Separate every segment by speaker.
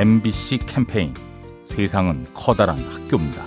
Speaker 1: MBC 캠페인 세상은 커다란 학교입니다.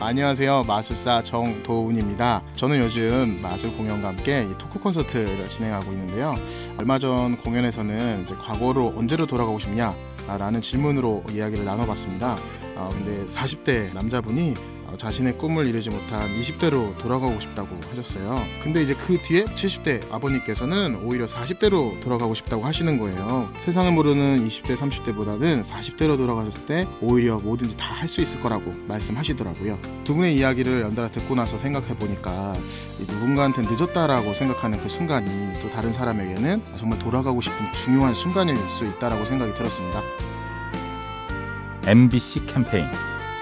Speaker 2: 안녕하세요. 마술사 정도훈입니다. 저는 요즘 마술 공연과 함께 토크 콘서트를 진행하고 있는데요. 얼마 전 공연에서는 과거로 언제로 돌아가고 싶냐? 라는 질문으로 이야기를 나눠봤습니다. 어, 근데 40대 남자분이 어, 자신의 꿈을 이루지 못한 20대로 돌아가고 싶다고 하셨어요. 근데 이제 그 뒤에 70대 아버님께서는 오히려 40대로 돌아가고 싶다고 하시는 거예요. 세상을 모르는 20대, 30대보다는 40대로 돌아가셨을 때 오히려 뭐든지 다 할 수 있을 거라고 말씀하시더라고요. 두 분의 이야기를 연달아 듣고 나서 생각해 보니까 누군가한테 늦었다라고 생각하는 그 순간이 또 다른 사람에게는 정말 돌아가고 싶은 중요한 순간일 수 있다라고 생각이 들었습니다.
Speaker 1: MBC 캠페인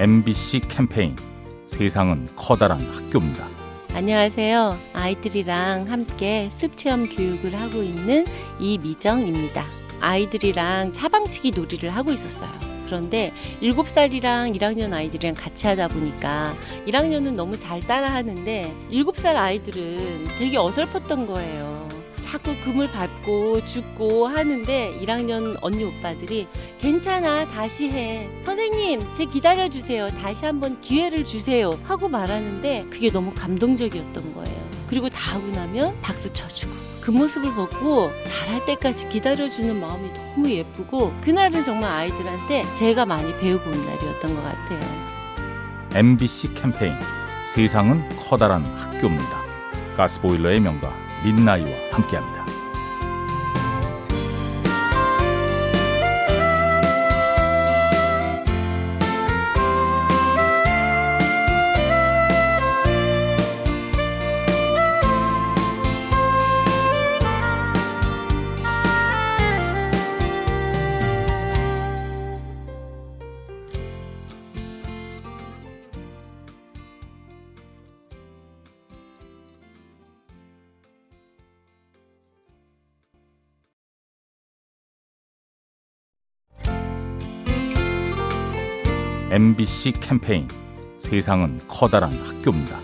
Speaker 1: MBC 캠페인 세상은 커다란 학교입니다.
Speaker 3: 안녕하세요. 아이들이랑 함께 숲 체험 교육을 하고 있는 이미정입니다. 아이들이랑 사방치기 놀이를 하고 있었어요. 그런데 7살이랑 1학년 아이들이랑 같이 하다 보니까 1학년은 너무 잘 따라 하는데 7살 아이들은 되게 어설펐던 거예요. 자꾸 금을 밟고 죽고 하는데 1학년 언니 오빠들이 괜찮아 다시 해. 선생님 제 기다려주세요. 다시 한번 기회를 주세요. 하고 말하는데 그게 너무 감동적이었던 거예요. 그리고 다 하고 나면 박수 쳐주고 그 모습을 보고 잘할 때까지 기다려주는 마음이 너무 예쁘고 그날은 정말 아이들한테 제가 많이 배우고 온 날이었던 것 같아요.
Speaker 1: MBC 캠페인. 세상은 커다란 학교입니다. 가스보일러의 명가 민나이와 함께합니다. MBC 캠페인 세상은 커다란 학교입니다.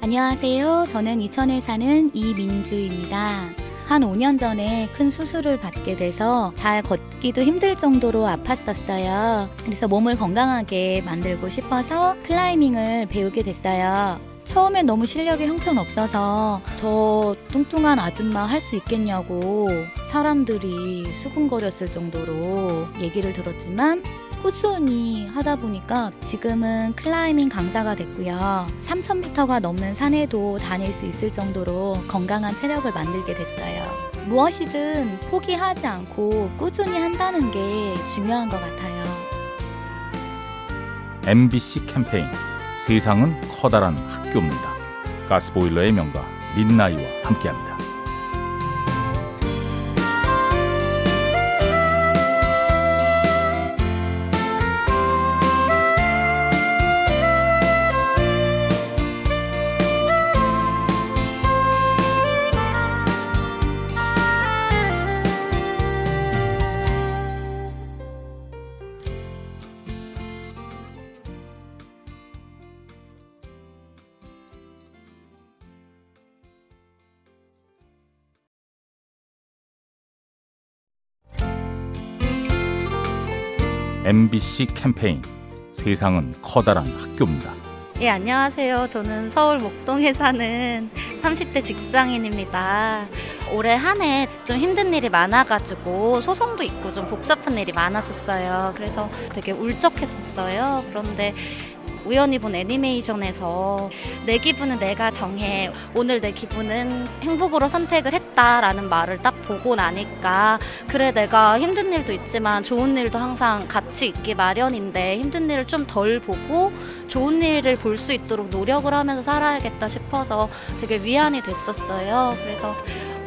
Speaker 4: 안녕하세요. 저는 이천에 사는 이민주입니다. 한 5년 전에 큰 수술을 받게 돼서 잘 걷기도 힘들 정도로 아팠었어요. 그래서 몸을 건강하게 만들고 싶어서 클라이밍을 배우게 됐어요. 처음엔 너무 실력이 형편없어서 저 뚱뚱한 아줌마 할 수 있겠냐고 사람들이 수군거렸을 정도로 얘기를 들었지만 꾸준히 하다 보니까 지금은 클라이밍 강사가 됐고요. 3,000m가 넘는 산에도 다닐 수 있을 정도로 건강한 체력을 만들게 됐어요. 무엇이든 포기하지 않고 꾸준히 한다는 게 중요한 것 같아요.
Speaker 1: MBC 캠페인 세상은 커다란 학교입니다. 가스보일러의 명가 민나이와 함께합니다. MBC 캠페인 세상은 커다란 학교입니다.
Speaker 5: 예, 안녕하세요. 저는 서울 목동에 사는 30대 직장인입니다. 올해 한 해 좀 힘든 일이 많아가지고 소송도 있고 좀 복잡한 일이 많았었어요. 그래서 되게 울적했었어요. 그런데 우연히 본 애니메이션에서 내 기분은 내가 정해. 오늘 내 기분은 행복으로 선택을 했다라는 말을 딱 보고 나니까 그래 내가 힘든 일도 있지만 좋은 일도 항상 같이 있기 마련인데 힘든 일을 좀 덜 보고 좋은 일을 볼 수 있도록 노력을 하면서 살아야겠다 싶어서 되게 위안이 됐었어요. 그래서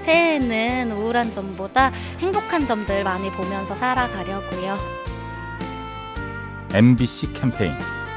Speaker 5: 새해에는 우울한 점보다 행복한 점들 많이 보면서 살아가려고요.
Speaker 1: MBC 캠페인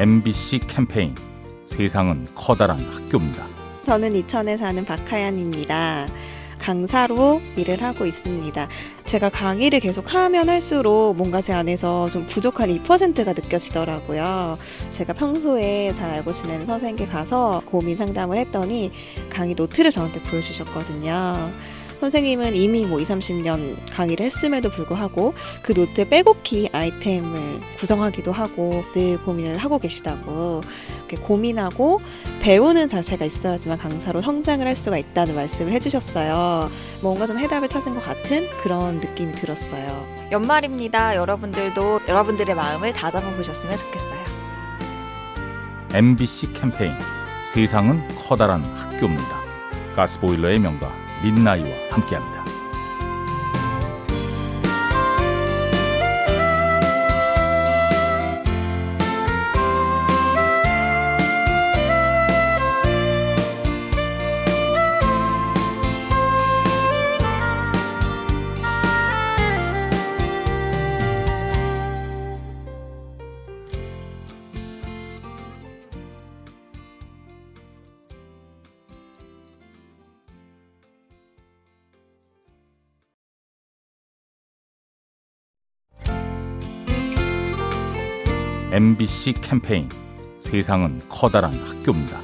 Speaker 1: MBC 캠페인 세상은 커다란 학교입니다.
Speaker 6: 저는 이천에 사는 박하연입니다. 강사로 일을 하고 있습니다. 제가 강의를 계속 하면 할수록 뭔가 제 안에서 좀 부족한 2%가 느껴지더라고요. 제가 평소에 잘 알고 지내는 선생님께 가서 고민 상담을 했더니 강의 노트를 저한테 보여주셨거든요. 선생님은 이미 뭐 2, 30년 강의를 했음에도 불구하고 그 노트에 빼곡히 아이템을 구성하기도 하고 늘 고민을 하고 계시다고 이렇게 고민하고 배우는 자세가 있어야지만 강사로 성장을 할 수가 있다는 말씀을 해주셨어요. 뭔가 좀 해답을 찾은 것 같은 그런 느낌이 들었어요.
Speaker 7: 연말입니다. 여러분들도 여러분들의 마음을 다잡아 보셨으면 좋겠어요.
Speaker 1: MBC 캠페인 세상은 커다란 학교입니다. 가스보일러의 명가 민나이와 함께합니다. MBC 캠페인 세상은 커다란 학교입니다.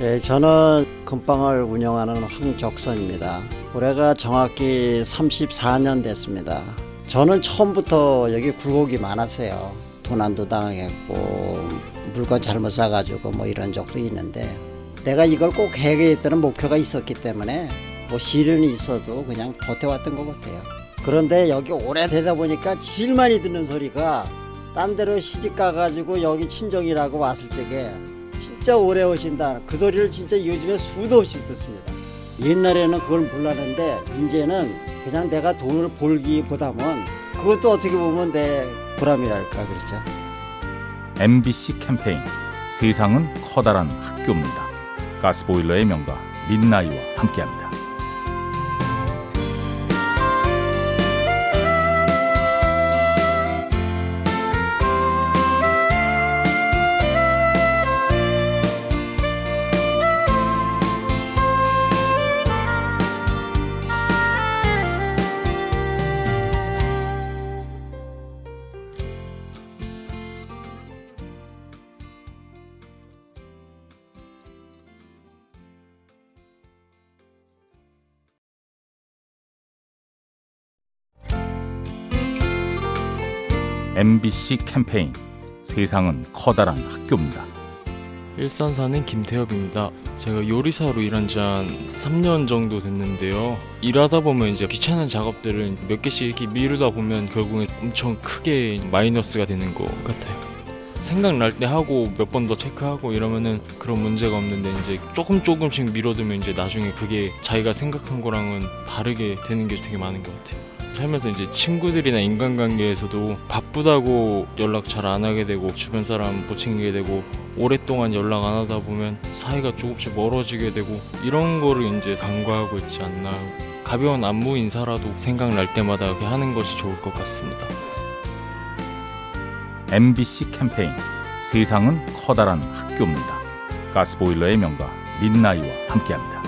Speaker 8: 예, 저는 금방을 운영하는 황적선입니다. 올해가 정확히 34년 됐습니다. 저는 처음부터 여기 굴곡이 많았어요. 도난도 당했고 물건 잘못 사가지고 뭐 이런 적도 있는데 내가 이걸 꼭 해야겠다는 목표가 있었기 때문에 뭐 시련이 있어도 그냥 버텨왔던 것 같아요. 그런데 여기 오래 되다 보니까 제일 많이 듣는 소리가 딴 데로 시집 가가지고 여기 친정이라고 왔을 적에 진짜 오래 오신다 그 소리를 진짜 요즘에 수도 없이 듣습니다 옛날에는 그걸 몰랐는데 이제는 그냥 내가 돈을 벌기보다는 그것도 어떻게 보면 내 보람이랄까 그렇죠
Speaker 1: MBC 캠페인 세상은 커다란 학교입니다. 가스보일러의 명가 민나이와 함께합니다. MBC 캠페인 세상은 커다란 학교입니다.
Speaker 9: 일산 사는 김태엽입니다. 제가 요리사로 일한 지 한 3년 정도 됐는데요. 일하다 보면 이제 귀찮은 작업들을 몇 개씩 이렇게 미루다 보면 결국엔 엄청 크게 마이너스가 되는 것 같아요. 생각날 때 하고 몇 번 더 체크하고 이러면은 그런 문제가 없는데 이제 조금 조금씩 미뤄두면 이제 나중에 그게 자기가 생각한 거랑은 다르게 되는 게 되게 많은 것 같아요. 살면서 이제 친구들이나 인간관계에서도 바쁘다고 연락 잘 안 하게 되고 주변 사람 못 챙기게 되고 오랫동안 연락 안 하다 보면 사이가 조금씩 멀어지게 되고 이런 거를 이제 간과하고 있지 않나 가벼운 안부 인사라도 생각날 때마다 하는 것이 좋을 것 같습니다.
Speaker 1: MBC 캠페인 세상은 커다란 학교입니다. 가스보일러의 명가 민나이와 함께합니다.